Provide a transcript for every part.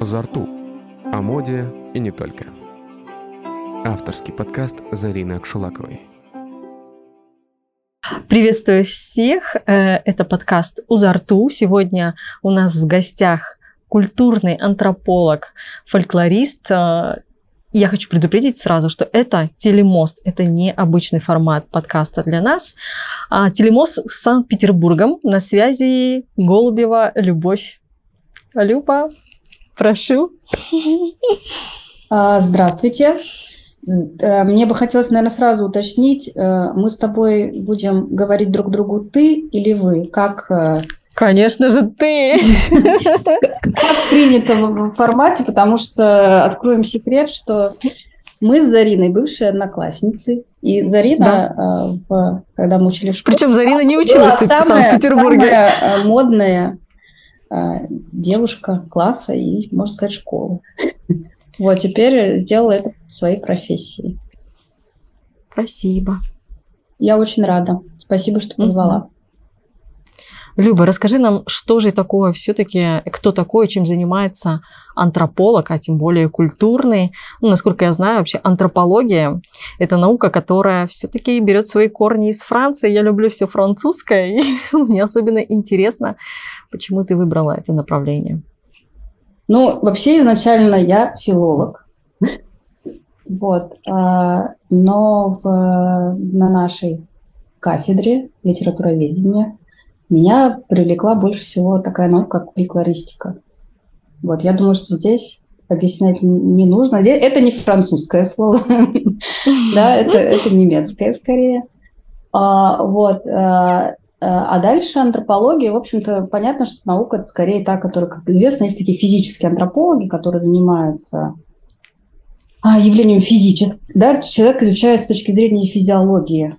«Зарту» о моде и не только. Авторский подкаст Зарины Акшулаковой. Приветствую всех. Э, это подкаст «Узарту». Сегодня у нас в гостях культурный антрополог, фольклорист. Э, я хочу предупредить сразу, что это телемост, это не обычный формат подкаста для нас. А телемост с Санкт-Петербургом. На связи Голубева Любовь. Люба, прошу. А, здравствуйте. Э, мне бы хотелось, наверное, сразу уточнить, э, мы с тобой будем говорить друг другу ты или вы? Как э, Конечно же, ты. Как принято в формате, потому что откроем секрет, что мы с Зариной бывшие одноклассницы. И Зарина, да. когда мы учили в школе... Причем Зарина не училась в Санкт-Петербурге. Самая модная девушка класса и, можно сказать, школы. Вот, теперь сделала это своей профессией. Спасибо. Я очень рада. Спасибо, что позвала. Люба, расскажи нам, что же такое все-таки, кто такой, чем занимается антрополог, а тем более культурный. Ну, насколько я знаю, вообще антропология – это наука, которая все-таки берет свои корни из Франции. Я люблю все французское, и мне особенно интересно, почему ты выбрала это направление. Ну, вообще изначально я филолог. Вот. А, но в, на нашей кафедре литературоведения меня привлекла больше всего такая наука, как фольклористика. Вот, я думаю, что здесь объяснять не нужно. Это не французское слово, да, это, немецкое скорее. А, вот, а, а дальше антропология, в общем-то, понятно, что наука это скорее та, которая, как известно, есть такие физические антропологи, которые занимаются а, явлением физическим. Да, человек изучает с точки зрения физиологии.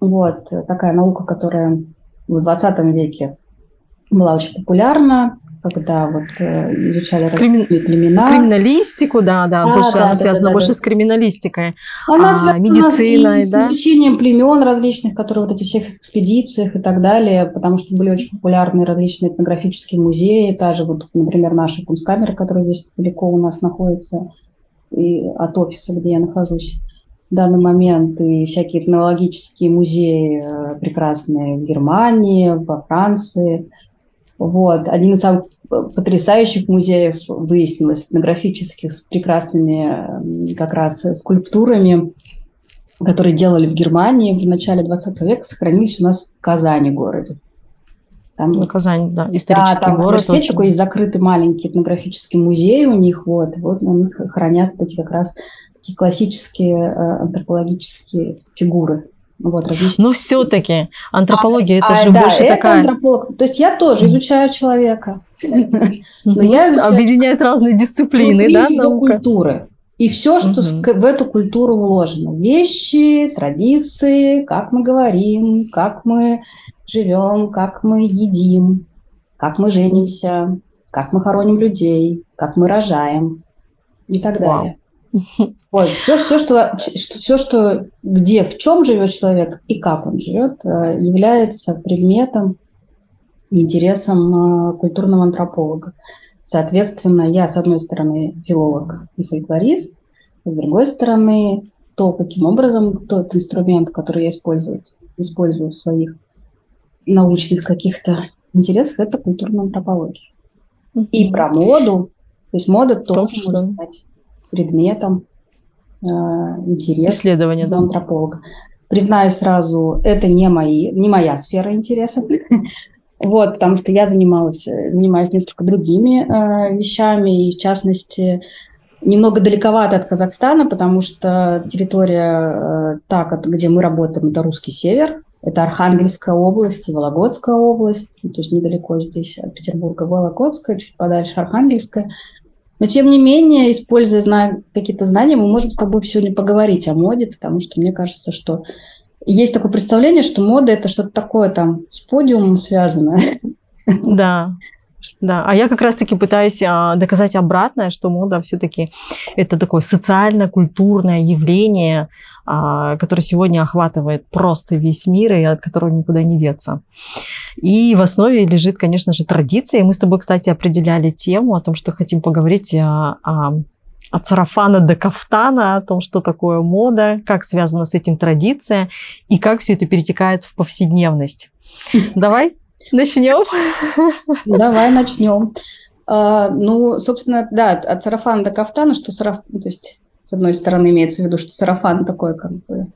Вот такая наука, которая в 20 веке была очень популярна когда вот э, изучали Крими... племена. Криминалистику, да, да, а, больше да, она да, связана да, больше да. с криминалистикой, она а, медициной, да? С изучением племен различных, которые вот эти всех экспедициях и так далее, потому что были очень популярны различные этнографические музеи, та же вот, например, наша кунсткамера, которая здесь далеко у нас находится, и от офиса, где я нахожусь в данный момент, и всякие этнологические музеи э, прекрасные в Германии, во Франции. Вот. Один из самых потрясающих музеев выяснилось, этнографических, с прекрасными как раз скульптурами, которые делали в Германии в начале 20 века, сохранились у нас в Казани городе. Там, ну, Казань, да, исторический да, там город. Очень... такой закрытый маленький этнографический музей у них, вот, вот на них хранят эти как раз такие классические э, антропологические фигуры. Вот, различные. Но все-таки антропология а, это а, же да, больше это такая. Антрополог. То есть я тоже изучаю человека. Но я изучаю... Объединяет разные дисциплины, да, наука? культуры. И все, что в эту культуру вложено. Вещи, традиции, как мы говорим, как мы живем, как мы едим, как мы женимся, как мы хороним людей, как мы рожаем и так далее. Вот, все, все, что, все, что где, в чем живет человек и как он живет, э, является предметом, интересом э, культурного антрополога. Соответственно, я, с одной стороны, филолог и фольклорист, с другой стороны, то, каким образом тот инструмент, который я использую, использую в своих научных каких-то интересах, это культурная антропология. И про моду, то есть мода тоже можно стать предметом э, интереса исследования да. антрополога. Признаю сразу, это не, мои, не моя сфера интереса. Вот, потому что я занималась, занимаюсь несколько другими э, вещами, и в частности, немного далековато от Казахстана, потому что территория, э, та, где мы работаем, это русский север, это Архангельская область и Вологодская область, то есть недалеко здесь от Петербурга Вологодская, чуть подальше Архангельская. Но, тем не менее, используя зна- какие-то знания, мы можем с тобой сегодня поговорить о моде, потому что мне кажется, что есть такое представление, что мода – это что-то такое там с подиумом связанное. Да. Да, а я как раз-таки пытаюсь а, доказать обратное, что мода все-таки это такое социально-культурное явление, а, которое сегодня охватывает просто весь мир и от которого никуда не деться. И в основе лежит, конечно же, традиция. И мы с тобой, кстати, определяли тему о том, что хотим поговорить о, о от сарафана до кафтана, о том, что такое мода, как связана с этим традиция и как все это перетекает в повседневность. Давай начнем. Давай начнем. А, ну, собственно, да, от сарафана до кафтана, что сарафан, ну, то есть, с одной стороны, имеется в виду, что сарафан такой, как бы,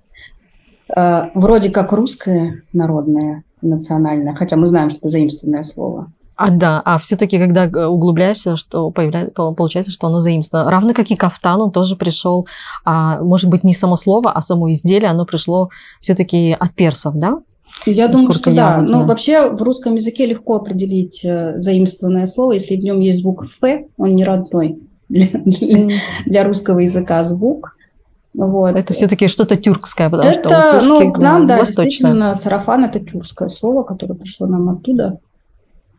а, вроде как русское народное, национальное, хотя мы знаем, что это заимственное слово. А да, а все-таки, когда э, углубляешься, что появляется, получается, что оно заимствовано. Равно как и кафтан, он тоже пришел, а, может быть, не само слово, а само изделие, оно пришло все-таки от персов, да? Я думаю, что да. Вот Но вообще в русском языке легко определить э, заимствованное слово, если в нем есть звук «ф», он не родной для, для, для русского языка звук. Вот. Это все-таки что-то тюркское, потому это, что ну, к нам, да, восточное. действительно, сарафан – это тюркское слово, которое пришло нам оттуда.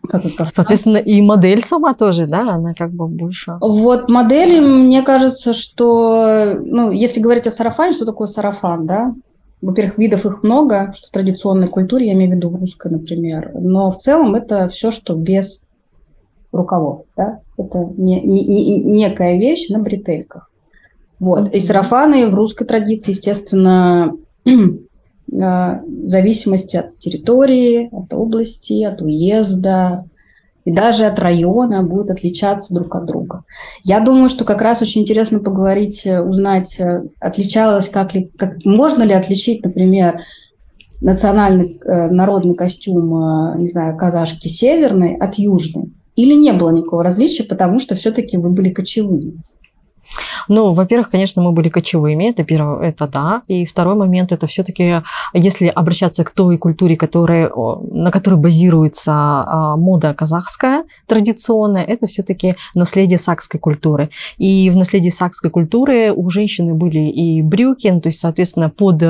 Как и Соответственно, и модель сама тоже, да, она как бы больше. Вот модели, мне кажется, что, ну, если говорить о сарафане, что такое сарафан, да? Во-первых, видов их много, что в традиционной культуре, я имею в виду в русской, например. Но в целом это все, что без рукавов, да? Это не, не, не, некая вещь на бретельках. Вот. И сарафаны в русской традиции, естественно, в зависимости от территории, от области, от уезда и даже от района будут отличаться друг от друга. Я думаю, что как раз очень интересно поговорить, э, узнать, э, отличалось, как ли, как, можно ли отличить, например, национальный э, народный костюм, не знаю, казашки северной от южной, или не было никакого различия, потому что все-таки вы были кочевыми. Ну, во-первых, конечно, мы были кочевыми, это первое, это да. И второй момент, это все-таки, если обращаться к той культуре, которая, на которой базируется а, мода казахская традиционная, это все-таки наследие сакской культуры. И в наследии сакской культуры у женщины были и брюки, ну, то есть, соответственно, под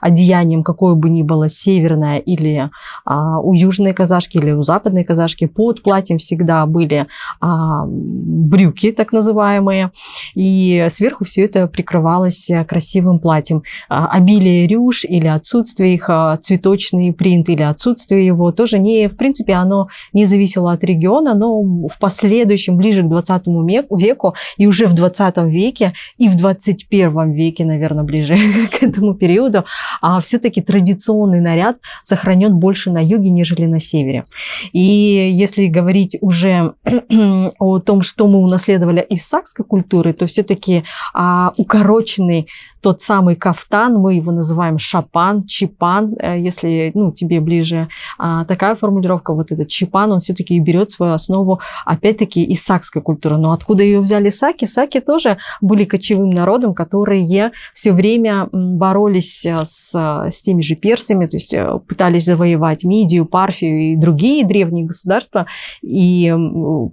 одеянием какое бы ни было северное или а, у южной казашки или у западной казашки, под платьем всегда были а, брюки, так называемые. И сверху все это прикрывалось э, красивым платьем. А, обилие рюш или отсутствие их, а, цветочный принт или отсутствие его, тоже не, в принципе, оно не зависело от региона, но в последующем, ближе к 20 веку, и уже в 20 веке, и в 21 веке, наверное, ближе к этому периоду, а все-таки традиционный наряд сохранен больше на юге, нежели на севере. И если говорить уже о том, что мы унаследовали из сакской культуры, то все-таки все-таки а, укороченный тот самый кафтан, мы его называем шапан, чипан, э, если ну, тебе ближе а, такая формулировка, вот этот чипан, он все-таки берет свою основу, опять-таки, из сакской культуры. Но откуда ее взяли саки? Саки тоже были кочевым народом, которые все время боролись э, с, с теми же персами, то есть э, пытались завоевать Мидию, Парфию и другие древние государства, и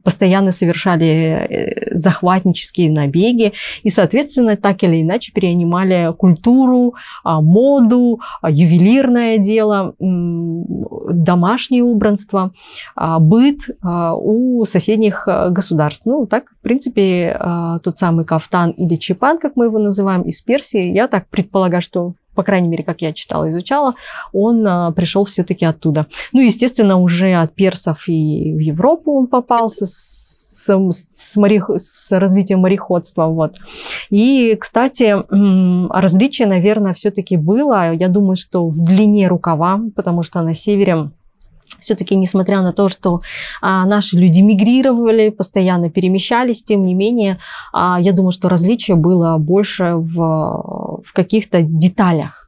постоянно совершали захватнические набеги, и, соответственно, так или иначе перенимали понимали культуру, а, моду, а, ювелирное дело, домашнее убранство, а, быт у соседних государств. Ну, так, в принципе, тот самый кафтан или чепан, как мы его называем, из Персии, я так предполагаю, что по крайней мере, как я читала, изучала, он а, пришел все-таки оттуда. Ну, естественно, уже от персов и в Европу он попался с с, морех... с развитием мореходства. Вот. И, кстати, различие, наверное, все-таки было, я думаю, что в длине рукава, потому что на севере все-таки, несмотря на то, что а, наши люди мигрировали, постоянно перемещались, тем не менее, а, я думаю, что различие было больше в, в каких-то деталях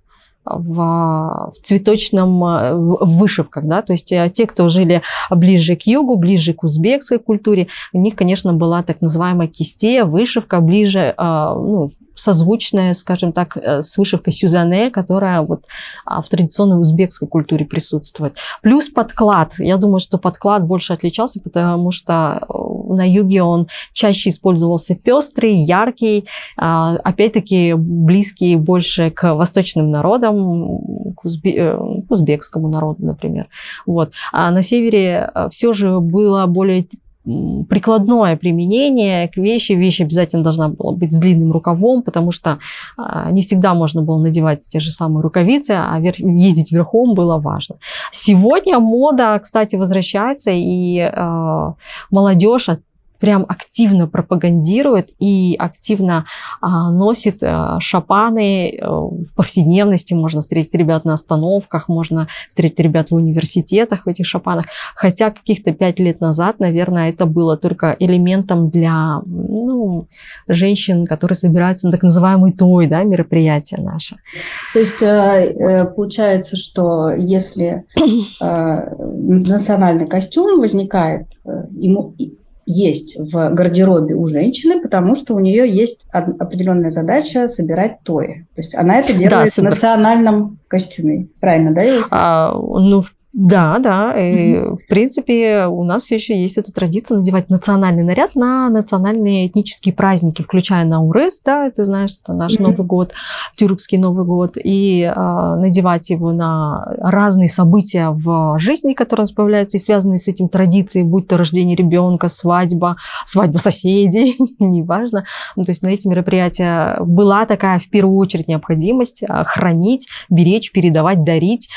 в, в цветочном э, в вышивках, да, то есть э, те, кто жили ближе к югу, ближе к узбекской культуре, у них, конечно, была так называемая кистея, вышивка ближе, а, ну, созвучная, скажем так, э, с вышивкой сюзане, которая вот а, в традиционной узбекской культуре присутствует. Плюс подклад. Я думаю, что подклад больше отличался, потому что на юге он чаще использовался пестрый, яркий, а, опять-таки близкий больше к восточным народам, к к узбе, узбекскому народу, например. Вот. А на севере все же было более прикладное применение к вещи. Вещь обязательно должна была быть с длинным рукавом, потому что а, не всегда можно было надевать те же самые рукавицы, а ездить верхом было важно. Сегодня мода, кстати, возвращается, и э, молодежь прям активно пропагандирует и активно а, носит а, шапаны а, в повседневности. Можно встретить ребят на остановках, можно встретить ребят в университетах в этих шапанах. Хотя каких-то пять лет назад, наверное, это было только элементом для ну, женщин, которые собираются на так называемый той, да, мероприятие наше. То есть э, э, получается, что если э, национальный костюм возникает, ему есть в гардеробе у женщины, потому что у нее есть определенная задача собирать тои. То есть она это делает да, собир... в национальном костюме. Правильно, да? А, ну, в да, да. И, в принципе, у нас еще есть эта традиция надевать национальный наряд на национальные этнические праздники, включая Наурез, да, ты знаешь, это наш Новый год, тюркский Новый год, и э, надевать его на разные события в жизни, которые у нас появляются, и связанные с этим традиции, будь то рождение ребенка, свадьба, свадьба соседей, неважно. Ну, то есть на эти мероприятия была такая в первую очередь необходимость хранить, беречь, передавать, дарить.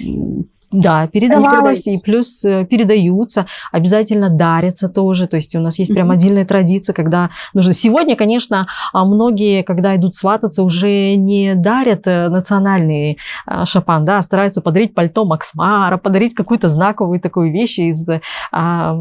Передавалось. Да, передавалось, и плюс э, передаются, обязательно дарятся тоже. То есть у нас есть прям отдельная традиция, когда нужно. Сегодня, конечно, а, многие, когда идут свататься, уже не дарят э, национальный а, шапан, да, а стараются подарить пальто Максмара, подарить какую-то знаковую такую вещь из а,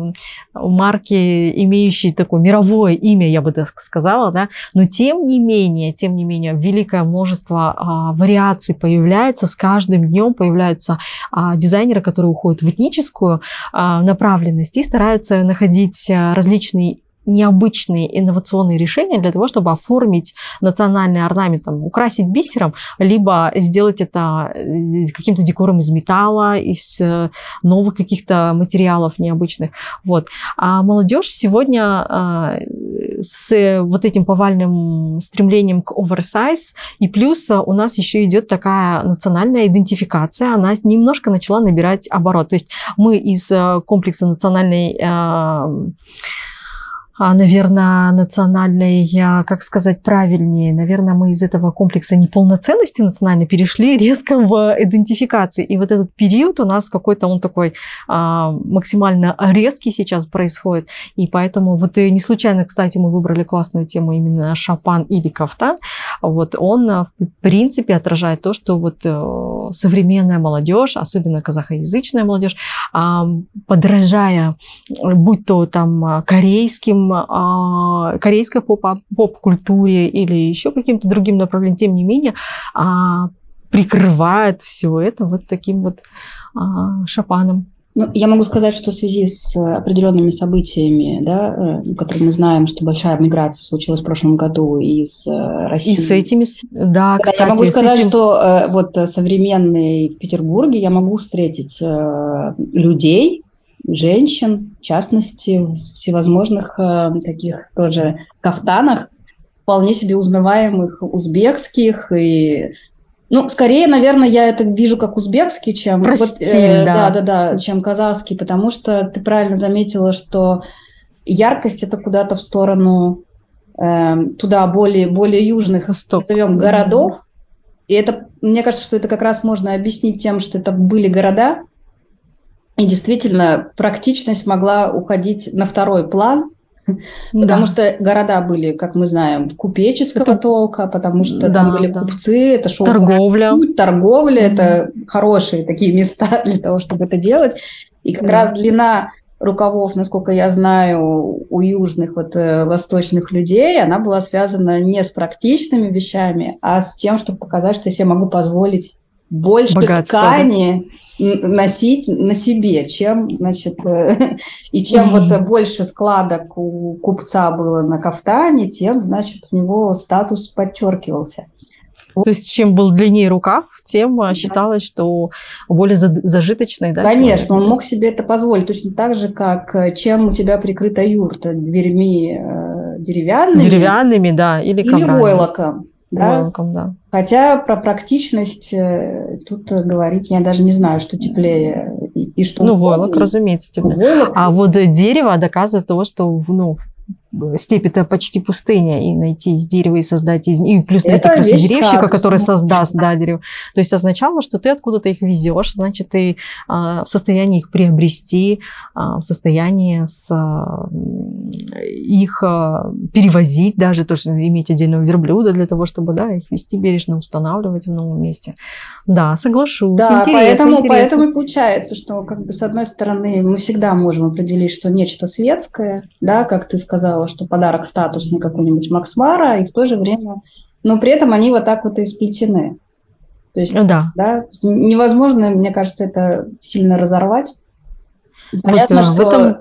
марки, имеющей такое мировое имя, я бы так сказала, да. Но тем не менее, тем не менее, великое множество а, вариаций появляется с каждым днем, появляются а, дизайнеры, которые уходят в этническую а, направленность и стараются находить а, различные необычные инновационные решения для того, чтобы оформить национальный орнамент, там, украсить бисером, либо сделать это э, каким-то декором из металла, из э, новых каких-то материалов необычных. Вот. А молодежь сегодня а, с вот этим повальным стремлением к оверсайз, и плюс у нас еще идет такая национальная идентификация, она немножко начала набирать оборот. То есть мы из э, комплекса национальной наверное, национальной, как сказать правильнее, наверное, мы из этого комплекса неполноценности национальной перешли резко в идентификации. И вот этот период у нас какой-то он такой а, максимально резкий сейчас происходит. И поэтому вот и не случайно, кстати, мы выбрали классную тему именно шапан или кафтан. Вот он, в принципе, отражает то, что вот современная молодежь, особенно казахоязычная молодежь, а, подражая, будь то там корейским а, корейской поп-культуре или еще каким-то другим направлением, тем не менее, а, прикрывает все это вот таким вот а, шапаном. Ну, я могу сказать, что в связи с определенными событиями, да, э, которые мы знаем, что большая миграция случилась в прошлом году из э, России. И с этими, да, кстати. Я могу сказать, этим... что э, вот современный в Петербурге я могу встретить людей, женщин, в частности, в всевозможных э, таких тоже кафтанах, вполне себе узнаваемых узбекских и ну, скорее, наверное, я это вижу как узбекский, чем вот, э, да. да, да, да, чем казахский, потому что ты правильно заметила, что яркость это куда-то в сторону э, туда более более южных, Восток. назовем городов, и это мне кажется, что это как раз можно объяснить тем, что это были города, и действительно, практичность могла уходить на второй план, да. Потому что города были, как мы знаем, купеческого это... толка, потому что да, там были да. купцы, это шел торговля, путь, торговля, mm-hmm. это хорошие такие места для того, чтобы это делать. И как mm-hmm. раз длина рукавов, насколько я знаю, у южных вот э, восточных людей, она была связана не с практичными вещами, а с тем, чтобы показать, что я себе могу позволить больше Богатство, ткани да? носить на себе, чем, значит, э, и чем вот больше складок у купца было на кафтане, тем, значит, у него статус подчеркивался. То есть, чем был длиннее рукав, тем э, да. считалось, что более зажиточный, да? Конечно, человек. он мог себе это позволить, точно так же, как э, чем у тебя прикрыта юрта дверьми деревянными. Деревянными, да, или Или войлоком. Да? Welcome, да. Хотя про практичность э, тут говорить я даже не знаю, что теплее и, и что Ну, войлок, разумеется, теплее. Войлок, А вот дерево доказывает то, что ну, степь это почти пустыня, и найти дерево и создать из них, и плюс найти краснодеревщика, который создаст да, дерево. То есть означало, что ты откуда-то их везешь, значит, ты а, в состоянии их приобрести, а, в состоянии с, а, их а, перевозить даже, то, что иметь отдельного верблюда для того, чтобы да, их вести бережно, устанавливать в новом месте. Да, соглашусь. Да, Интересно, поэтому, интересно. поэтому и получается, что как бы с одной стороны мы всегда можем определить, что нечто светское, да, как ты сказала, что подарок статусный какой-нибудь Макс Мара, и в то же время, но при этом они вот так вот и сплетены. То есть, Да, да, невозможно, мне кажется, это сильно разорвать. Понятно, да, в что этом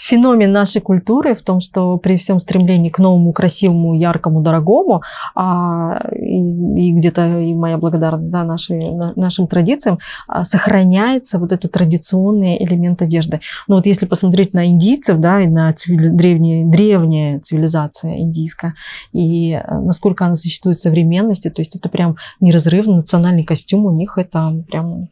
феномен нашей культуры в том, что при всем стремлении к новому, красивому, яркому, дорогому, а, и, и где-то и моя благодарность да, нашей, на- нашим традициям, а, сохраняется вот этот традиционный элемент одежды. Но вот если посмотреть на индийцев, да, и на цивили- древние, древняя цивилизация индийская, и э, насколько она существует в современности, то есть это прям неразрывно, национальный костюм у них это прям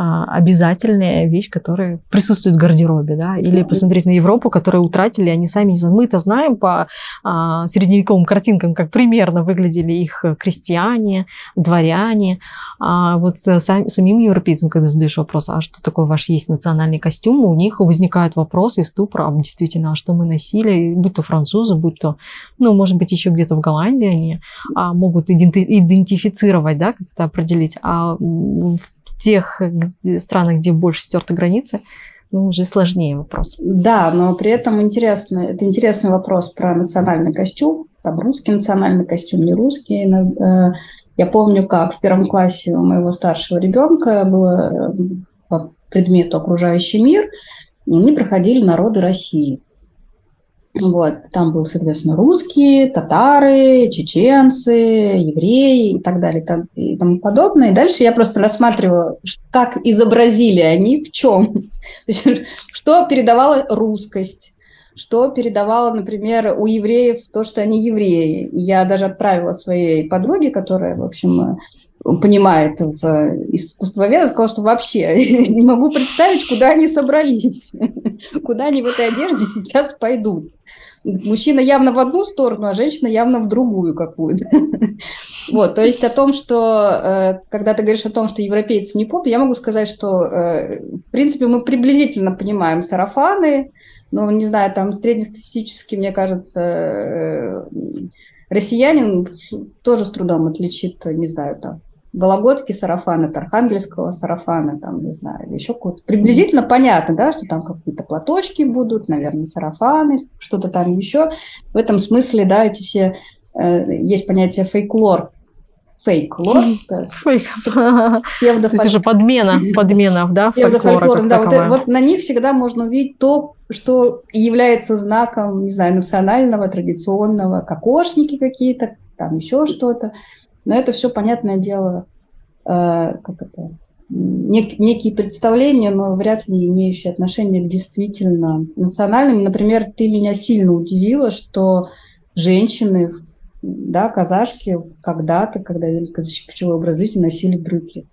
обязательная вещь, которая присутствует в гардеробе, да, или посмотреть на Европу, которые утратили, они сами не знают. Мы-то знаем по а, средневековым картинкам, как примерно выглядели их крестьяне, дворяне, а вот сам- самим европейцам, когда задаешь вопрос, а что такое ваш есть национальный костюм, у них возникают вопросы и ступор, а действительно, а что мы носили, будь то французы, будь то, ну, может быть, еще где-то в Голландии они а, могут иденти- идентифицировать, да, как-то определить, а в тех странах, где больше стерты границы, ну, уже сложнее вопрос. Да, но при этом интересно, это интересный вопрос про национальный костюм, там русский национальный костюм, не русский. Э, Я помню, как в первом классе у моего старшего ребенка было э, по предмету окружающий мир, и они проходили народы России. Вот, там был, соответственно, русские, татары, чеченцы, евреи и так далее и тому подобное. И дальше я просто рассматривала, как изобразили они, в чем. Что передавало русскость, что передавало, например, у евреев то, что они евреи. Я даже отправила своей подруге, которая, в общем, понимает в искусствоведа, сказала, что вообще не могу представить, куда они собрались, куда они в этой одежде сейчас пойдут. Мужчина явно в одну сторону, а женщина явно в другую какую-то. Вот, то есть о том, что, э, когда ты говоришь о том, что европейцы не поп, я могу сказать, что, э, в принципе, мы приблизительно понимаем сарафаны, ну, не знаю, там среднестатистически, мне кажется, э, россиянин тоже с трудом отличит, не знаю, там, Вологодский сарафан от Архангельского сарафана, там, не знаю, или еще какой-то. Приблизительно понятно, да, что там какие-то платочки будут, наверное, сарафаны, что-то там еще. В этом смысле, да, эти все, э, есть понятие фейклор, фейклор, Фейк. То псевдофольклор. есть уже подмена, подмена, да, фольклора как да, вот на них всегда можно увидеть то, что является знаком, не знаю, национального, традиционного, кокошники какие-то, там еще что-то. Но это все, понятное дело, э, как это, нек- некие представления, но вряд ли имеющие отношение к действительно национальным. Например, ты меня сильно удивила, что женщины, да, казашки когда-то, когда вели кочевой образ жизни, носили брюки.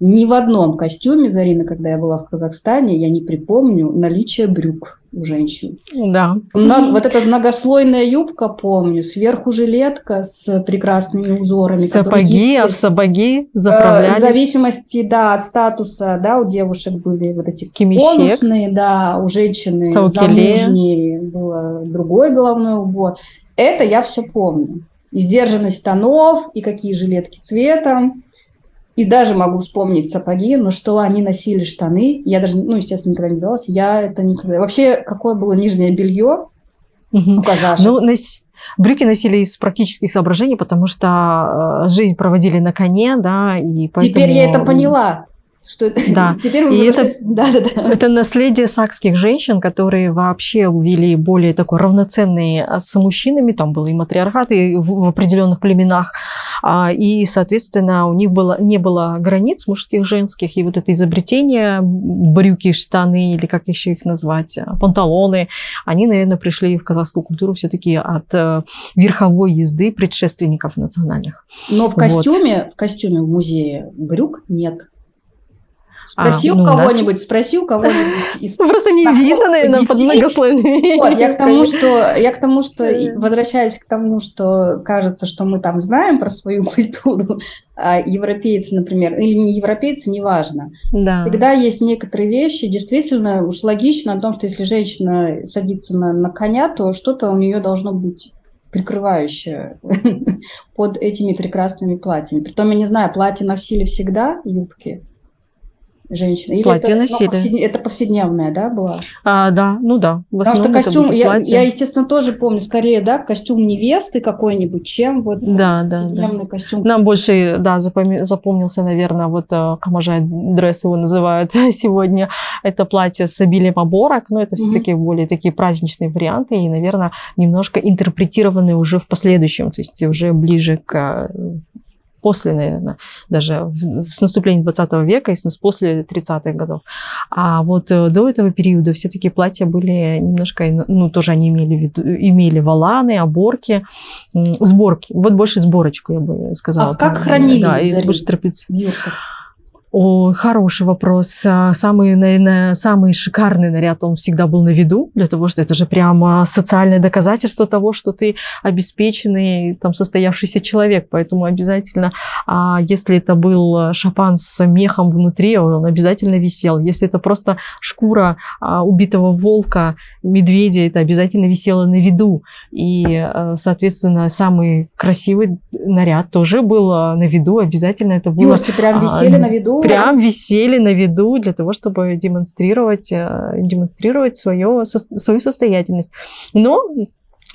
Ни в одном костюме, Зарина, когда я была в Казахстане, я не припомню наличие брюк у женщин. Да. Мно- вот эта многослойная юбка, помню, сверху жилетка с прекрасными узорами. Сапоги, а в сапоги э, В заправлялись. зависимости, да, от статуса, да, у девушек были вот эти Кимищек. конусные, да, у женщины Саукеле. замужней было другой головной убор. Это я все помню. И сдержанность тонов, и какие жилетки цветом. И даже могу вспомнить сапоги, но что они носили штаны, я даже, ну, естественно, никогда не делалась, я это никогда... Вообще, какое было нижнее белье Мгм. у казашек? Ну, нос- брюки носили из практических соображений, потому что э, жизнь проводили на коне, да, и поэтому... Теперь я это поняла. Что да. теперь мы это, да, да, да. это наследие сакских женщин, которые вообще ввели более такой равноценный а, с мужчинами, там был и матриархат, и в, в определенных племенах, а, и, соответственно, у них было, не было границ мужских, женских, и вот это изобретение, брюки, штаны, или как еще их назвать, а, панталоны, они, наверное, пришли в казахскую культуру все-таки от э, верховой езды предшественников национальных. Но в костюме, вот. в костюме в музее брюк нет. Спроси а, у ну, кого-нибудь, да. спроси у кого-нибудь из Просто не видно, наверное, под многослойными. Вот, я к тому, что, я к тому, что, возвращаясь к тому, что кажется, что мы там знаем про свою культуру, а европейцы, например, или не европейцы, неважно. Да. Когда есть некоторые вещи, действительно, уж логично о том, что если женщина садится на, на коня, то что-то у нее должно быть прикрывающее под этими прекрасными платьями. Притом, я не знаю, платья носили всегда, юбки, женщины? Или платье это, носили. Ну, это повседневная, да, была? А, да, ну да. В Потому что костюм, я, я, естественно, тоже помню, скорее, да, костюм невесты какой-нибудь, чем вот да, да, да. костюм. Нам больше, да, запомнился, наверное, вот э, Камажай дресс его называют сегодня, это платье с обилием оборок, но это все-таки mm-hmm. более такие праздничные варианты и, наверное, немножко интерпретированные уже в последующем, то есть уже ближе к после, наверное, даже с наступлением 20 века и после 30-х годов. А вот э, до этого периода все-таки платья были немножко, ну, тоже они имели, виду, имели валаны, оборки, сборки. Вот больше сборочку, я бы сказала. А как хранили? Да, и больше трапеции. О, хороший вопрос. А, самый, наверное, самый шикарный наряд, он всегда был на виду, для того, что это же прямо социальное доказательство того, что ты обеспеченный, там, состоявшийся человек. Поэтому обязательно, а если это был шапан с мехом внутри, он обязательно висел. Если это просто шкура а, убитого волка, медведя, это обязательно висело на виду. И, соответственно, самый красивый наряд тоже был на виду, обязательно это было... Юрцы прям висели на виду? Прям висели на виду для того, чтобы демонстрировать, э, демонстрировать свое, свою состоятельность. Но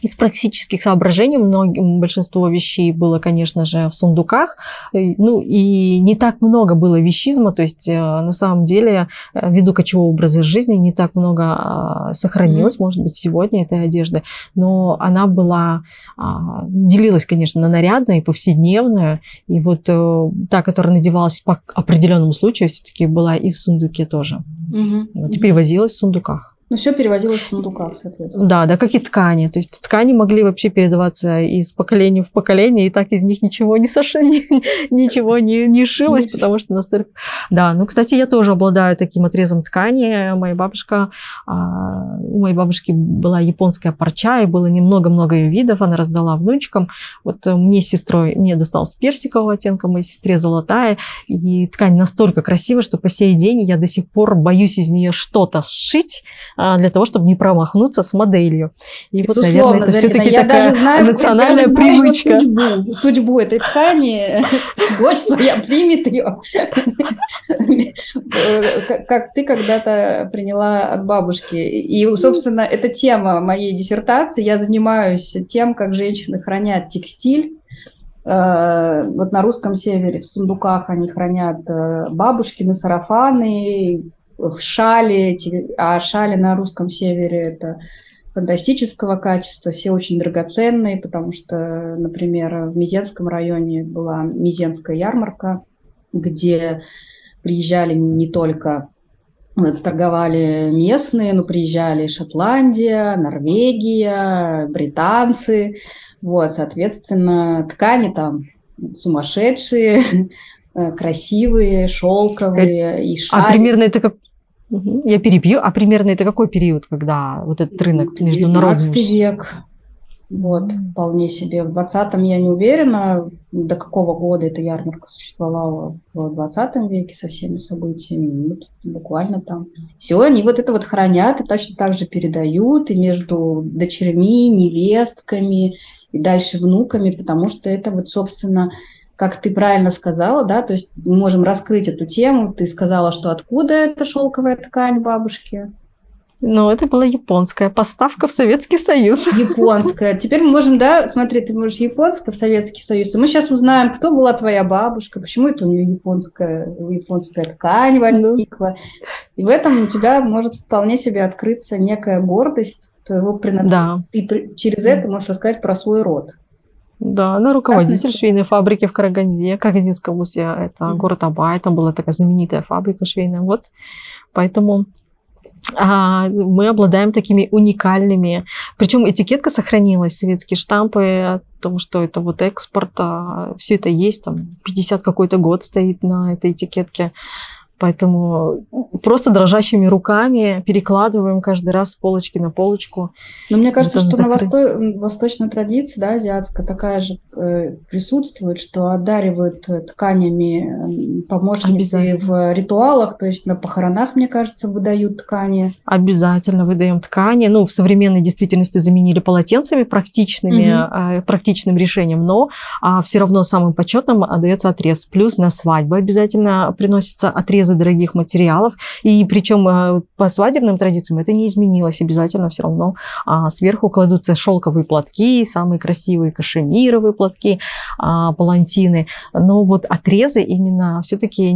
из практических соображений многим, большинство вещей было, конечно же, в сундуках. Ну и не так много было вещизма, то есть э, на самом деле э, ввиду кочевого образа жизни не так много а, сохранилось, mm-hmm. может быть, сегодня этой одежды, но она была, а, делилась, конечно, на нарядную и повседневную, и вот э, та, которая надевалась по определенному случаю, все-таки была и в сундуке тоже. Mm-hmm. Вот, и перевозилась в сундуках. Ну, все переводилось в сундуках, соответственно. Да, да, как и ткани. То есть ткани могли вообще передаваться из поколения в поколение, и так из них ничего не сошло, ничего не, не шилось, потому что настолько... Да, ну, кстати, я тоже обладаю таким отрезом ткани. Моя бабушка, а, у моей бабушки была японская парча, и было немного-много ее видов, она раздала внучкам. Вот мне с сестрой, мне досталось персикового оттенка, моей сестре золотая, и ткань настолько красивая, что по сей день я до сих пор боюсь из нее что-то сшить, для того, чтобы не промахнуться с моделью. И вот, наверное, это все-таки такая даже знаю, национальная я привычка. Судьбу, судьбу этой ткани, дочь своя примет ее, как ты когда-то приняла от бабушки. И, собственно, это тема моей диссертации. Я занимаюсь тем, как женщины хранят текстиль, э, вот на русском севере в сундуках они хранят э, бабушкины сарафаны, в шале, а шали на русском севере это фантастического качества, все очень драгоценные, потому что, например, в Мизенском районе была Мизенская ярмарка, где приезжали не только торговали местные, но приезжали Шотландия, Норвегия, британцы. Вот, соответственно, ткани там сумасшедшие, красивые, шелковые и шали. А примерно это как я перебью. А примерно это какой период, когда вот этот рынок международный? 19 век. Вот, вполне себе. В 20-м я не уверена, до какого года эта ярмарка существовала в 20 веке со всеми событиями. Вот, буквально там. Все, они вот это вот хранят и точно так же передают и между дочерьми, невестками и дальше внуками, потому что это вот, собственно, как ты правильно сказала, да, то есть мы можем раскрыть эту тему. Ты сказала, что откуда эта шелковая ткань бабушки? Ну, это была японская поставка в Советский Союз. Японская. Теперь мы можем, да, смотри, ты можешь японская в Советский Союз. И мы сейчас узнаем, кто была твоя бабушка, почему это у нее японская, японская ткань ну. возникла. И в этом у тебя может вполне себе открыться некая гордость твоего принадлежания. Да. Ты через это можешь рассказать про свой род. Да, она руководитель швейной фабрики в Караганде, Карагандинском музее. Это mm-hmm. город Абай, там была такая знаменитая фабрика швейная. Вот, поэтому а, мы обладаем такими уникальными. Причем этикетка сохранилась, советские штампы о том, что это вот экспорт, а все это есть, там 50 какой-то год стоит на этой этикетке. Поэтому просто дрожащими руками перекладываем каждый раз с полочки на полочку. Но мне кажется, что на восто... восточной традиции, да, азиатская, такая же э, присутствует, что одаривают э, тканями помощницы в ритуалах, то есть на похоронах, мне кажется, выдают ткани. Обязательно выдаем ткани. Ну, в современной действительности заменили полотенцами практичными, угу. практичным решением, но а, все равно самым почетным отдается отрез. Плюс на свадьбу обязательно приносится отрез заказы дорогих материалов. И причем э, по свадебным традициям это не изменилось. Обязательно все равно а, сверху кладутся шелковые платки, самые красивые кашемировые платки, а, палантины. Но вот отрезы именно все-таки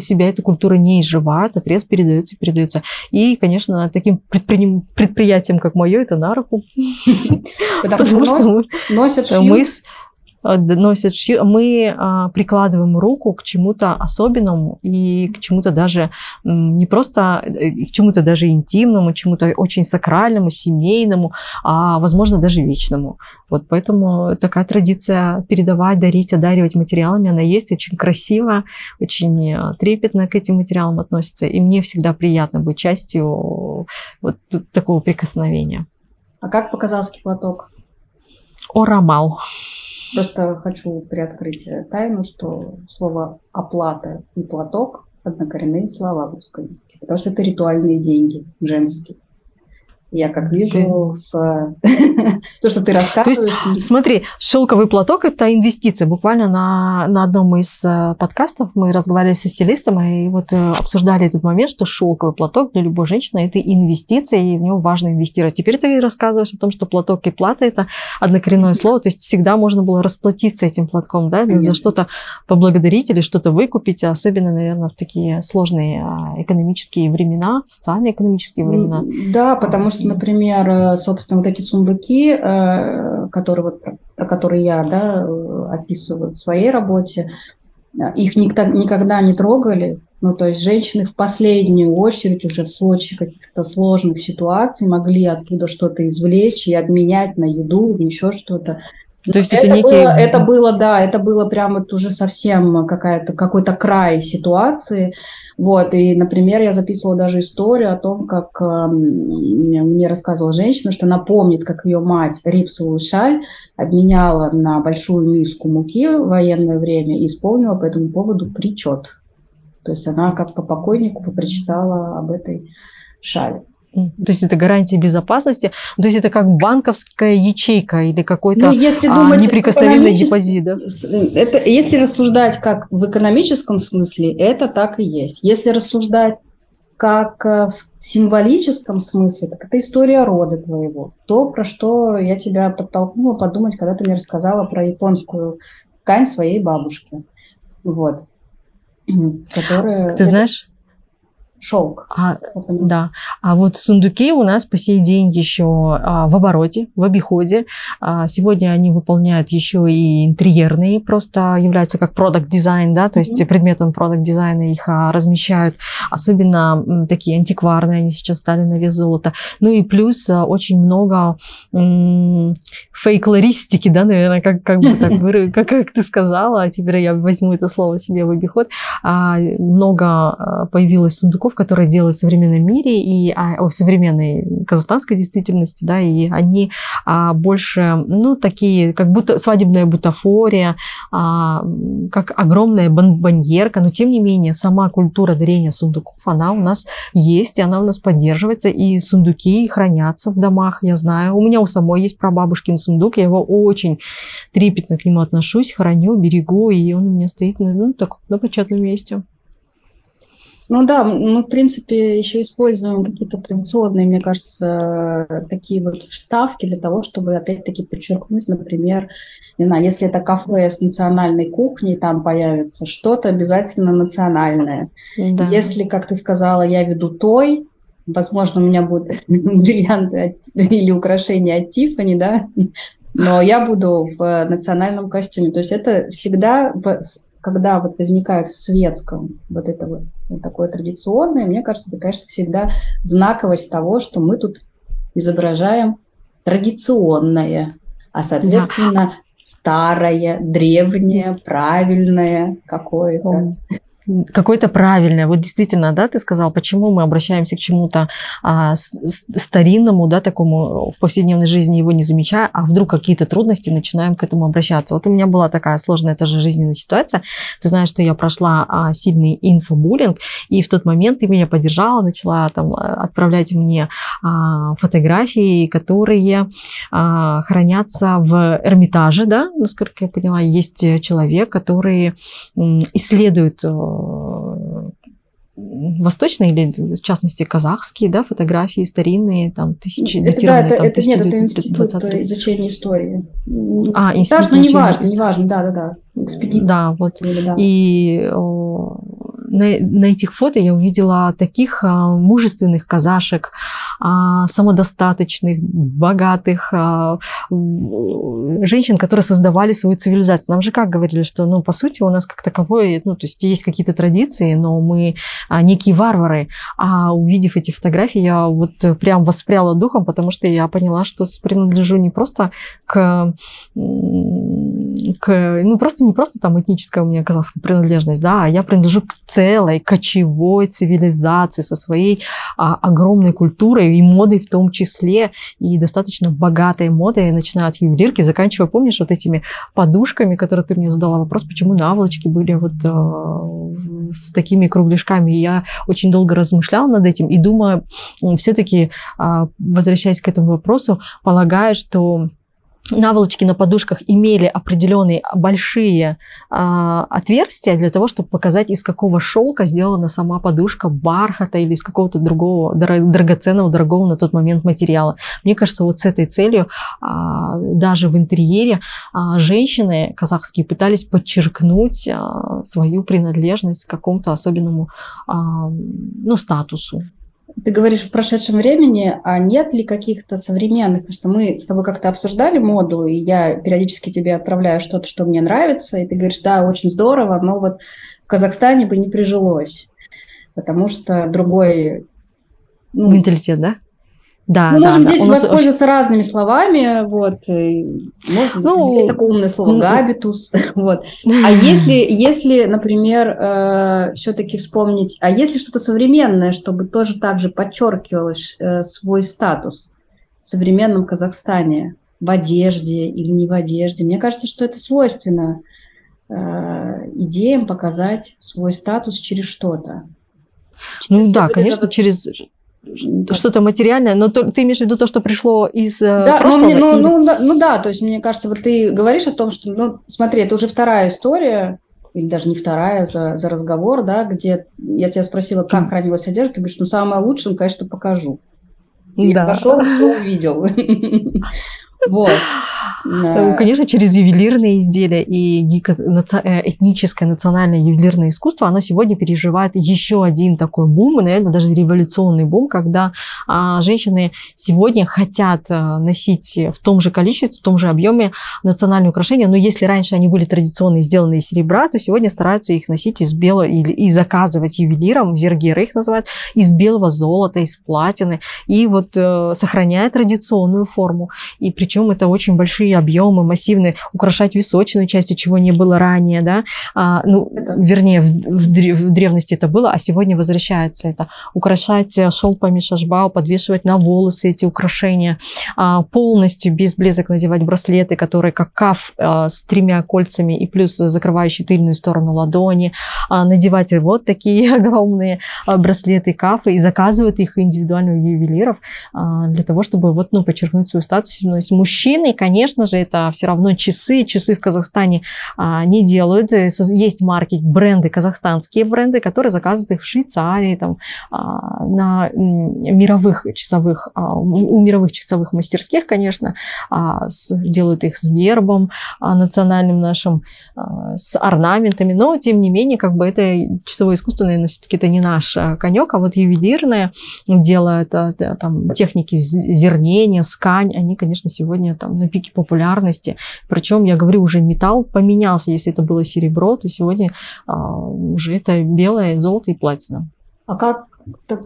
себя эта культура не изживает. Отрез передается, передается. И, конечно, таким предпри... предприятием, как мое, это на руку. Потому что мы носят Э, носят шью, мы а, прикладываем руку к чему-то особенному и к чему-то даже не просто э, к чему-то даже интимному, чему-то очень сакральному, семейному, а возможно даже вечному. Вот поэтому такая традиция передавать, дарить, одаривать материалами, она есть очень красиво, очень э, трепетно к этим материалам относится. И мне всегда приятно быть частью вот такого прикосновения. А как по-казахски платок? Орамал. Просто хочу приоткрыть тайну, что слово «оплата» и «платок» – однокоренные слова в русском языке, потому что это ритуальные деньги женские. Я как вижу в то, что ты рассказываешь. То есть, смотри, шелковый платок это инвестиция. Буквально на, на одном из э, подкастов мы разговаривали со стилистом и вот э, обсуждали этот момент, что шелковый платок для любой женщины это инвестиция, и в него важно инвестировать. Теперь ты рассказываешь о том, что платок и плата это однокоренное слово, то есть всегда можно было расплатиться этим платком, да, Конечно. за что-то поблагодарить или что-то выкупить, особенно, наверное, в такие сложные а, экономические времена, социально-экономические времена. Да, потому что есть, например, э, собственно, вот эти сундуки, э, которые вот, которые я да, описываю в своей работе, их никто, никогда не трогали. Ну, то есть женщины в последнюю очередь уже в случае каких-то сложных ситуаций могли оттуда что-то извлечь и обменять на еду, еще что-то. То есть это, это некий... было, это было, да, это было прямо вот уже совсем какая-то какой-то край ситуации, вот. И, например, я записывала даже историю о том, как э, мне рассказывала женщина, что она помнит, как ее мать рипсовую шаль обменяла на большую миску муки в военное время и исполнила по этому поводу причет. То есть она как по покойнику попричитала об этой шале. То есть это гарантия безопасности. То есть это как банковская ячейка или какой-то ну, если а, думать неприкосновенный депозит. Да? Это, если рассуждать как в экономическом смысле, это так и есть. Если рассуждать как э, в символическом смысле, так это история рода твоего. То, про что я тебя подтолкнула подумать, когда ты мне рассказала про японскую ткань своей бабушки. Вот. Которая... Ты знаешь, шелк. А, да. А вот сундуки у нас по сей день еще а, в обороте, в обиходе. А, сегодня они выполняют еще и интерьерные, просто являются как продукт дизайн, да, то есть mm-hmm. предметом продукт дизайна их а, размещают. Особенно м, такие антикварные, они сейчас стали на вес золота. Ну и плюс а, очень много м, фейклористики, да, наверное, как, как бы так, как, как ты сказала, а теперь я возьму это слово себе в обиход. А, много а, появилось сундуков языков, которые делают в современном мире и а, в современной казахстанской действительности, да, и они а, больше, ну, такие, как будто свадебная бутафория, а, как огромная баньерка, но тем не менее сама культура дарения сундуков, она у нас есть, и она у нас поддерживается, и сундуки хранятся в домах, я знаю. У меня у самой есть прабабушкин сундук, я его очень трепетно к нему отношусь, храню, берегу, и он у меня стоит ну, так, на почетном месте. Ну да, мы, в принципе, еще используем какие-то традиционные, мне кажется, такие вот вставки для того, чтобы, опять-таки, подчеркнуть, например, не знаю, если это кафе с национальной кухней, там появится что-то обязательно национальное. Да. Если, как ты сказала, я веду той, возможно, у меня будут бриллианты или украшения от Тиффани, да, но я буду в национальном костюме. То есть это всегда когда вот возникает в светском вот это вот, вот такое традиционное, мне кажется, это, конечно, всегда знаковость того, что мы тут изображаем традиционное, а, соответственно, да. старое, древнее, правильное какое-то какое-то правильное. Вот действительно, да, ты сказал, почему мы обращаемся к чему-то а, старинному, да, такому в повседневной жизни его не замечая, а вдруг какие-то трудности начинаем к этому обращаться. Вот у меня была такая сложная тоже жизненная ситуация. Ты знаешь, что я прошла а, сильный инфобуллинг, и в тот момент ты меня поддержала, начала там а, отправлять мне а, фотографии, которые а, хранятся в Эрмитаже, да, насколько я поняла, есть человек, который исследует восточные или, в частности, казахские, да, фотографии старинные, там, тысячи, датированные, да, это, там, это, нет, это институт изучения истории. А, институт Даже, ну, неважно, неважно, да-да-да, экспедиция. Да, вот. да. И на, на этих фото я увидела таких а, мужественных казашек, а, самодостаточных, богатых а, женщин, которые создавали свою цивилизацию. Нам же как говорили, что, ну, по сути, у нас как таковой, ну, то есть есть какие-то традиции, но мы а, некие варвары. А увидев эти фотографии, я вот прям воспряла духом, потому что я поняла, что принадлежу не просто к к, ну, просто не просто там этническая у меня казахская принадлежность, да, а я принадлежу к целой кочевой цивилизации со своей а, огромной культурой и модой в том числе, и достаточно богатой модой, начиная от ювелирки, заканчивая, помнишь, вот этими подушками, которые ты мне задала вопрос, почему наволочки были вот а, с такими кругляшками. И я очень долго размышляла над этим и думаю, все-таки, а, возвращаясь к этому вопросу, полагаю, что наволочки на подушках имели определенные большие а, отверстия для того, чтобы показать, из какого шелка сделана сама подушка, бархата или из какого-то другого драгоценного, дорогого на тот момент материала. Мне кажется, вот с этой целью а, даже в интерьере а, женщины казахские пытались подчеркнуть а, свою принадлежность к какому-то особенному а, ну, статусу. Ты говоришь в прошедшем времени, а нет ли каких-то современных, потому что мы с тобой как-то обсуждали моду, и я периодически тебе отправляю что-то, что мне нравится, и ты говоришь, да, очень здорово, но вот в Казахстане бы не прижилось, потому что другой... Ну, Менталитет, да? Да, Мы да, можем да. здесь воспользоваться очень... разными словами, вот, может, ну, есть такое умное слово ну, габитус, вот. А если, если, например, э, все-таки вспомнить, а если что-то современное, чтобы тоже так же подчеркивалось э, свой статус в современном Казахстане, в одежде или не в одежде, мне кажется, что это свойственно э, идеям показать свой статус через что-то. ну да, конечно, через что-то материальное, но то, ты имеешь в виду то, что пришло из э, да, прошлого? Ну, ну, ну, да, ну да, то есть мне кажется, вот ты говоришь о том, что, ну, смотри, это уже вторая история, или даже не вторая за, за разговор, да, где я тебя спросила, как хранилась одежда, ты говоришь, ну, самое лучшее, ну, конечно, покажу. И да. зашел, все увидел. Вот. Э, конечно, через ювелирные изделия и э, этническое национальное ювелирное искусство, оно сегодня переживает еще один такой бум, наверное, даже революционный бум, когда а, женщины сегодня хотят э, носить в том же количестве, в том же объеме национальные украшения, но если раньше они были традиционные, сделанные из серебра, то сегодня стараются их носить из белого или и заказывать ювелирам, зергеры их называют, из белого золота, из платины, и вот сохраняя традиционную форму. И причем это очень большие большие объемы, массивные, украшать височную часть, чего не было ранее, да, а, ну, это... вернее, в, в, в древности это было, а сегодня возвращается это. Украшать э, шелпами шашбау, подвешивать на волосы эти украшения, а, полностью без блесок надевать браслеты, которые как каф а, с тремя кольцами и плюс закрывающий тыльную сторону ладони, а, надевать вот такие огромные а, браслеты кафы и заказывают их индивидуально у ювелиров а, для того, чтобы вот, ну, подчеркнуть свою статусность. Мужчины, конечно, конечно же, это все равно часы. Часы в Казахстане а, не делают. Есть марки, бренды, казахстанские бренды, которые заказывают их в Швейцарии, там, а, на мировых часовых, а, у мировых часовых мастерских, конечно, а, с, делают их с гербом а, национальным нашим, а, с орнаментами, но, тем не менее, как бы это часовое искусство, наверное, все-таки это не наш а, конек, а вот ювелирное дело, это, это там техники зернения, скань, они, конечно, сегодня там на пике популярности. Причем, я говорю, уже металл поменялся. Если это было серебро, то сегодня а, уже это белое, золото и платина. А как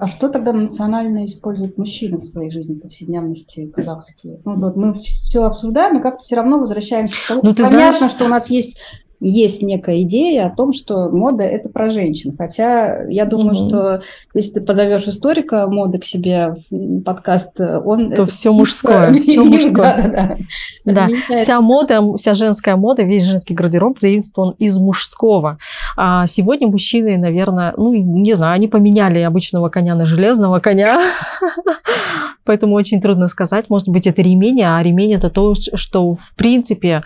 а что тогда национально используют мужчины в своей жизни повседневности казахские? Ну, вот мы все обсуждаем, и как-то все равно возвращаемся к тому, ну, понятно, знаешь... что у нас есть есть некая идея о том, что мода это про женщин. Хотя я думаю, mm-hmm. что если ты позовешь историка моды к себе в подкаст, он то все мужское, все мужское. Да, вся мода, вся женская мода, весь женский гардероб заимствован из мужского. А сегодня мужчины, наверное, ну не знаю, они поменяли обычного коня на железного коня, поэтому очень трудно сказать. Может быть, это ремень, а ремень это то, что в принципе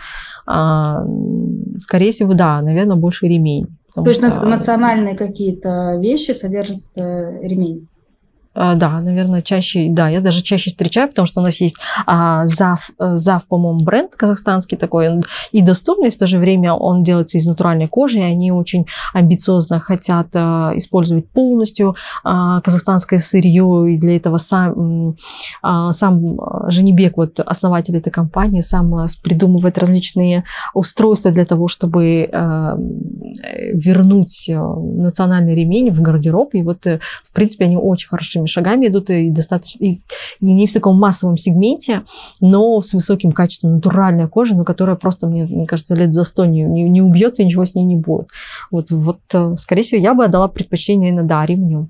скорее всего, да, наверное, больше ремень. То есть что... национальные какие-то вещи содержат э, ремень? А, да, наверное, чаще, да, я даже чаще встречаю, потому что у нас есть а, ЗАВ, э, ЗАВ, по-моему, бренд казахстанский такой, он и доступный, в то же время он делается из натуральной кожи, и они очень амбициозно хотят а, использовать полностью а, казахстанское сырье, и для этого сам, а, сам Женебек, вот основатель этой компании, сам придумывает различные устройства для того, чтобы а, вернуть национальный ремень в гардероб, и вот, в принципе, они очень хорошими шагами идут и достаточно, и, и не в таком массовом сегменте, но с высоким качеством натуральная кожа, но которая просто, мне, мне кажется, лет за сто не, не, не убьется и ничего с ней не будет. Вот, вот, э, скорее всего, я бы отдала предпочтение на да, ремню.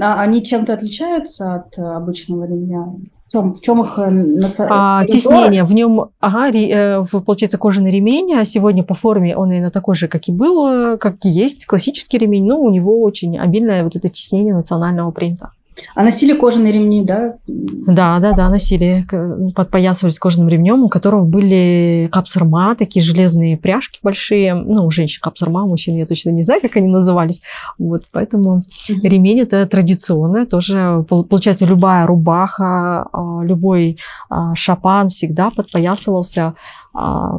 А они чем-то отличаются от э, обычного ремня? В чем, в чем их э, наци... а, Теснение. В нем, ага, ре, получается, кожаный ремень, а сегодня по форме он именно такой же, как и был, как и есть, классический ремень, но у него очень обильное вот это теснение национального принта. А носили кожаные ремни, да? Да, да, да, носили. Подпоясывались кожаным ремнем, у которого были капсарма, такие железные пряжки большие. Ну, у женщин капсарма, у мужчин я точно не знаю, как они назывались. Вот, поэтому mm-hmm. ремень это традиционное. Тоже, получается, любая рубаха, а, любой а, шапан всегда подпоясывался, а,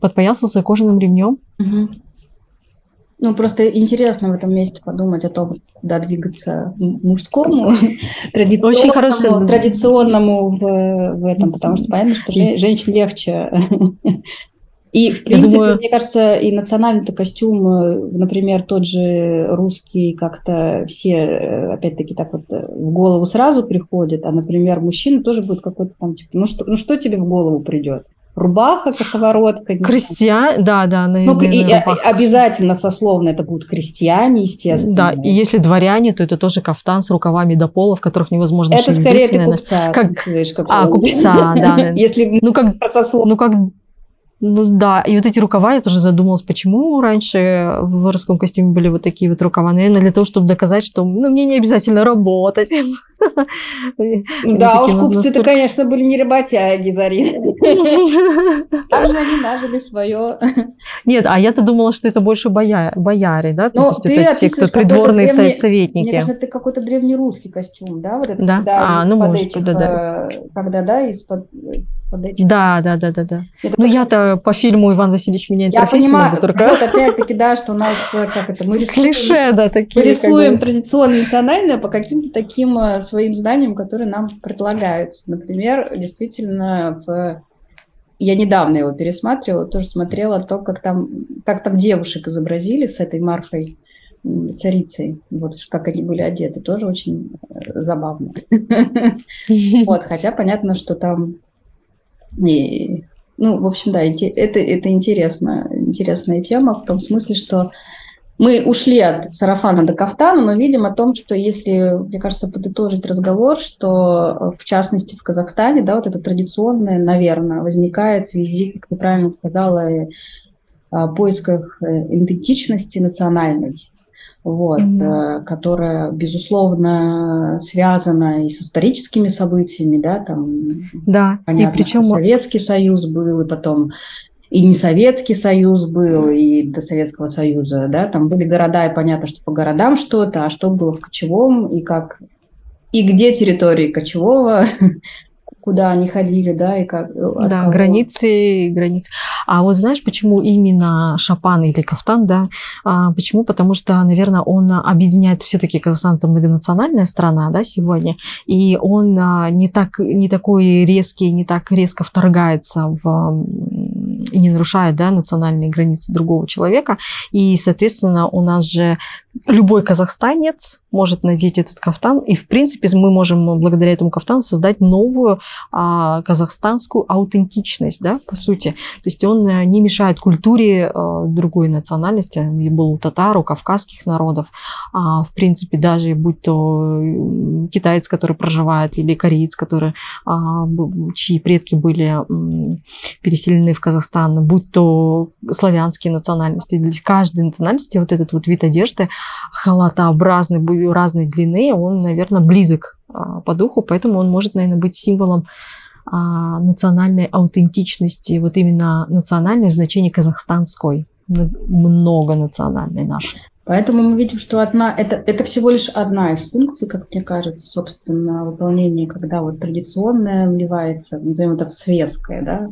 подпоясывался кожаным ремнем. Mm-hmm. Ну, просто интересно в этом месте подумать о том, куда двигаться мужскому, традиционному, Очень хорошо. традиционному в, в этом, потому что понятно, что женщин легче. И, в принципе, думаю... мне кажется, и национальный-то костюм, э, например, тот же русский, как-то все, э, опять-таки, так вот э, в голову сразу приходит, а, например, мужчина тоже будет какой-то там, типа, ну что, ну что тебе в голову придет? Рубаха, косоворотка. Крестьян, да, да. На, ну, и, обязательно сословно это будут крестьяне, естественно. Да, и если дворяне, то это тоже кафтан с рукавами до пола, в которых невозможно Это скорее ты купца. Как... как а, купца, да. Если ну, как, ну, как ну да, и вот эти рукава, я тоже задумалась, почему раньше в воровском костюме были вот такие вот рукава. Наверное, для того, чтобы доказать, что ну, мне не обязательно работать. Да, уж купцы-то, конечно, были не работяги, Зарина. Также они нажили свое. Нет, а я-то думала, что это больше бояре, да? Ну, это те, кто придворные советники. Мне кажется, это какой-то древнерусский костюм, да? Вот это, да? А, ну, может да, да. Э, когда, да, из-под под этим. Да, да, да, да, да. Это ну, я-то по фильму Иван Васильевич меня Я понимаю, только... вот опять-таки, да, что у нас, э, как это, мы рисуем... Клише, да, такие. Мы рисуем как бы... традиционно национальное по каким-то таким э, своим знаниям, которые нам предлагаются. Например, действительно, в я недавно его пересматривала, тоже смотрела то, как там, как там девушек изобразили с этой Марфой царицей, вот как они были одеты, тоже очень э, забавно. Вот, хотя понятно, что там ну, в общем, да, это, это интересно, интересная тема в том смысле, что мы ушли от сарафана до кафтана, но видим о том, что если, мне кажется, подытожить разговор, что в частности в Казахстане, да, вот это традиционное, наверное, возникает в связи, как ты правильно сказала, о поисках э, идентичности национальной. вот, mm-hmm. которая, безусловно, связана и с историческими событиями, да, там, да, понятно, и причем... Советский Союз был, и потом и не Советский Союз был, и до Советского Союза, да, там были города, и понятно, что по городам что-то, а что было в Кочевом, и как, и где территории Кочевого, куда они ходили, да, и как... Э, да, кого. границы, границы. А вот знаешь, почему именно Шапан или Кафтан, да? А, почему? Потому что, наверное, он объединяет все-таки Казахстан, это многонациональная страна, да, сегодня, и он а, не, так, не такой резкий, не так резко вторгается в и не нарушает да, национальные границы другого человека. И, соответственно, у нас же любой казахстанец может надеть этот кафтан, и, в принципе, мы можем благодаря этому кафтану создать новую а, казахстанскую аутентичность, да, по сути. То есть он э, не мешает культуре а, другой национальности, и был татар, у кавказских народов, а, в принципе, даже будь то китаец, который проживает, или кореец, который, а, чьи предки были переселены в Казахстан, будь то славянские национальности, для каждой национальности вот этот вот вид одежды халатообразный, разной длины, он, наверное, близок а, по духу, поэтому он может, наверное, быть символом а, национальной аутентичности, вот именно национальной в значении казахстанской, многонациональной нашей. Поэтому мы видим, что одна, это, это всего лишь одна из функций, как мне кажется, собственно, выполнения, когда вот традиционное вливается, назовем это в светское, да,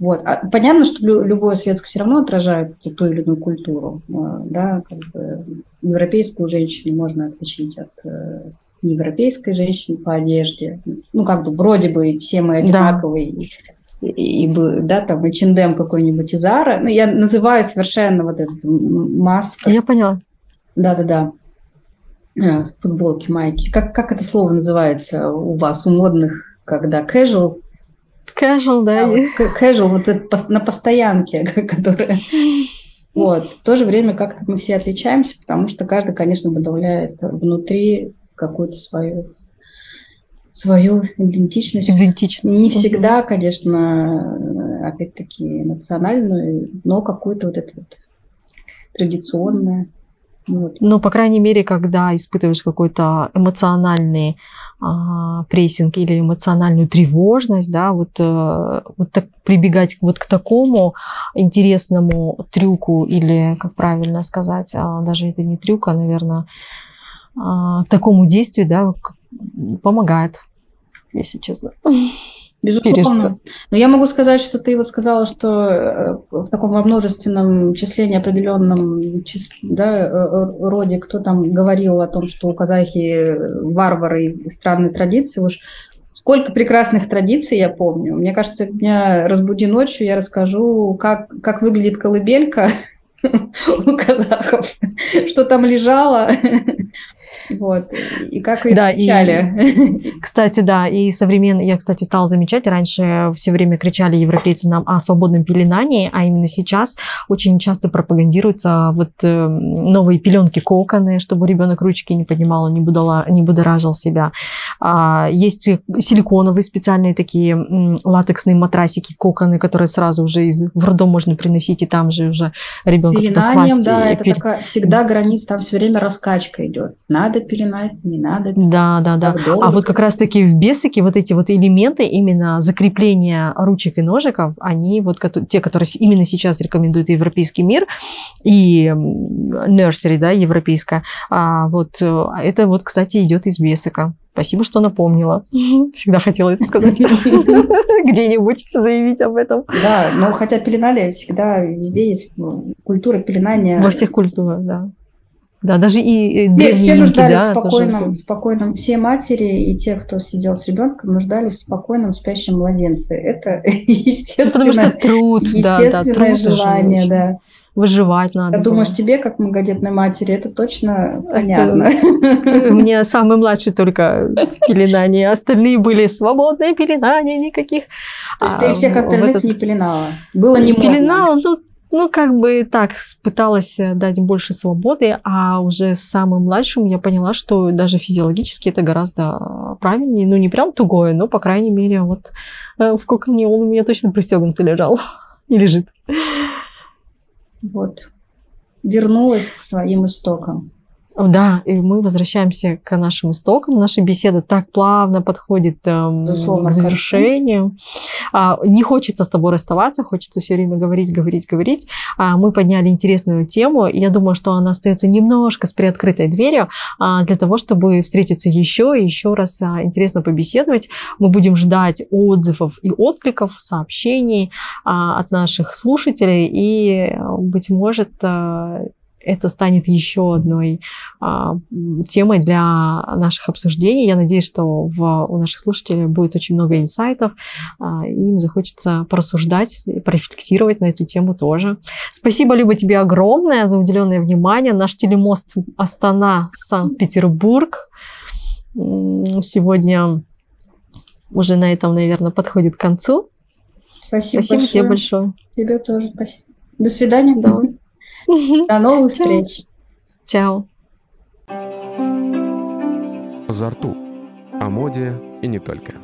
вот. А понятно, что любое светское все равно отражает ту или иную культуру. Э, да, как бы европейскую женщину можно отличить от э, европейской женщины по одежде. Ну, как бы вроде бы все мы одинаковые. Да. И, и, да, там, и чиндем какой-нибудь из Ара. Ну, я называю совершенно вот этот маска. Я поняла. Да-да-да. А, футболки, майки. Как, как это слово называется у вас, у модных, когда casual Casual, да. да casual, вот это на постоянке, которая... Вот. В то же время как мы все отличаемся, потому что каждый, конечно, добавляет внутри какую-то свою свою идентичность. Идентичность. Не всегда, конечно, опять-таки национальную, но какую-то вот это вот традиционное. Вот. Ну, по крайней мере, когда испытываешь какой-то эмоциональный прессинг или эмоциональную тревожность, да, вот, а, вот так прибегать вот к такому интересному трюку или, как правильно сказать, а, даже это не трюк, а, наверное, а, к такому действию, да, помогает, если честно. Безусловно. Но я могу сказать, что ты вот сказала, что э, в таком во множественном числе неопределенном да, э, э, роде кто там говорил о том, что у казахи варвары и странные традиции. Уж сколько прекрасных традиций я помню. Мне кажется, меня разбуди ночью, я расскажу, как, как выглядит колыбелька у казахов, что там лежало, вот. И как ее да, кричали. И, кстати, да, и современно, я, кстати, стала замечать, раньше все время кричали европейцы нам о свободном пеленании, а именно сейчас очень часто пропагандируются вот э, новые пеленки коконы, чтобы ребенок ручки не поднимал, не, будала, не будоражил себя. А, есть силиконовые специальные такие латексные матрасики, коконы, которые сразу уже из, в роддом можно приносить, и там же уже ребенка Пеленанием, да, это пель... такая, всегда граница, там все время раскачка идет. Надо надо пеленать, не надо. Да, да, да. Долго. А вот как раз-таки в бесике вот эти вот элементы именно закрепления ручек и ножиков, они вот те, которые именно сейчас рекомендует Европейский мир и nursery, да, европейская, а вот э, это вот, кстати, идет из бесика. Спасибо, что напомнила. Всегда хотела это сказать. Где-нибудь заявить об этом. Да, но хотя пеленали всегда везде есть ну, культура пеленания. Во всех культурах, да. Да, даже и Нет, все нуждались да, в спокойном, тоже... спокойном, все матери и те, кто сидел с ребенком, нуждались в спокойном спящем младенце. Это естественно. Потому что труд, естественное да, да, труд желание, да. Выживать надо. Я думаешь, тебе, как многодетной матери, это точно понятно. Мне самый младший только в пеленании, остальные были свободные пеленания, никаких. То есть ты всех остальных не пеленала? Было не Пеленала, ну, ну, как бы так, пыталась э, дать больше свободы, а уже с самым младшим я поняла, что даже физиологически это гораздо правильнее. Ну, не прям тугое, но, по крайней мере, вот э, в коконе он у меня точно пристегнутый лежал и лежит. Вот. Вернулась к своим истокам. Да, и мы возвращаемся к нашим истокам. Наша беседа так плавно подходит эм, к завершению. А, не хочется с тобой расставаться, хочется все время говорить, говорить, говорить. А, мы подняли интересную тему. И я думаю, что она остается немножко с приоткрытой дверью а, для того, чтобы встретиться еще и еще раз а, интересно побеседовать. Мы будем ждать отзывов и откликов, сообщений а, от наших слушателей. И, быть может, а, это станет еще одной а, темой для наших обсуждений. Я надеюсь, что в, у наших слушателей будет очень много инсайтов, а, им захочется порассуждать, порефлексировать на эту тему тоже. Спасибо, Люба, тебе огромное за уделенное внимание. Наш телемост Астана, Санкт-Петербург сегодня уже на этом, наверное, подходит к концу. Спасибо, спасибо большое. тебе большое. Тебе тоже спасибо. До свидания. Да. До новых встреч. Чао. Зарту. О моде и не только.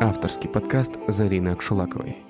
Авторский подкаст Зарины Акшулаковой.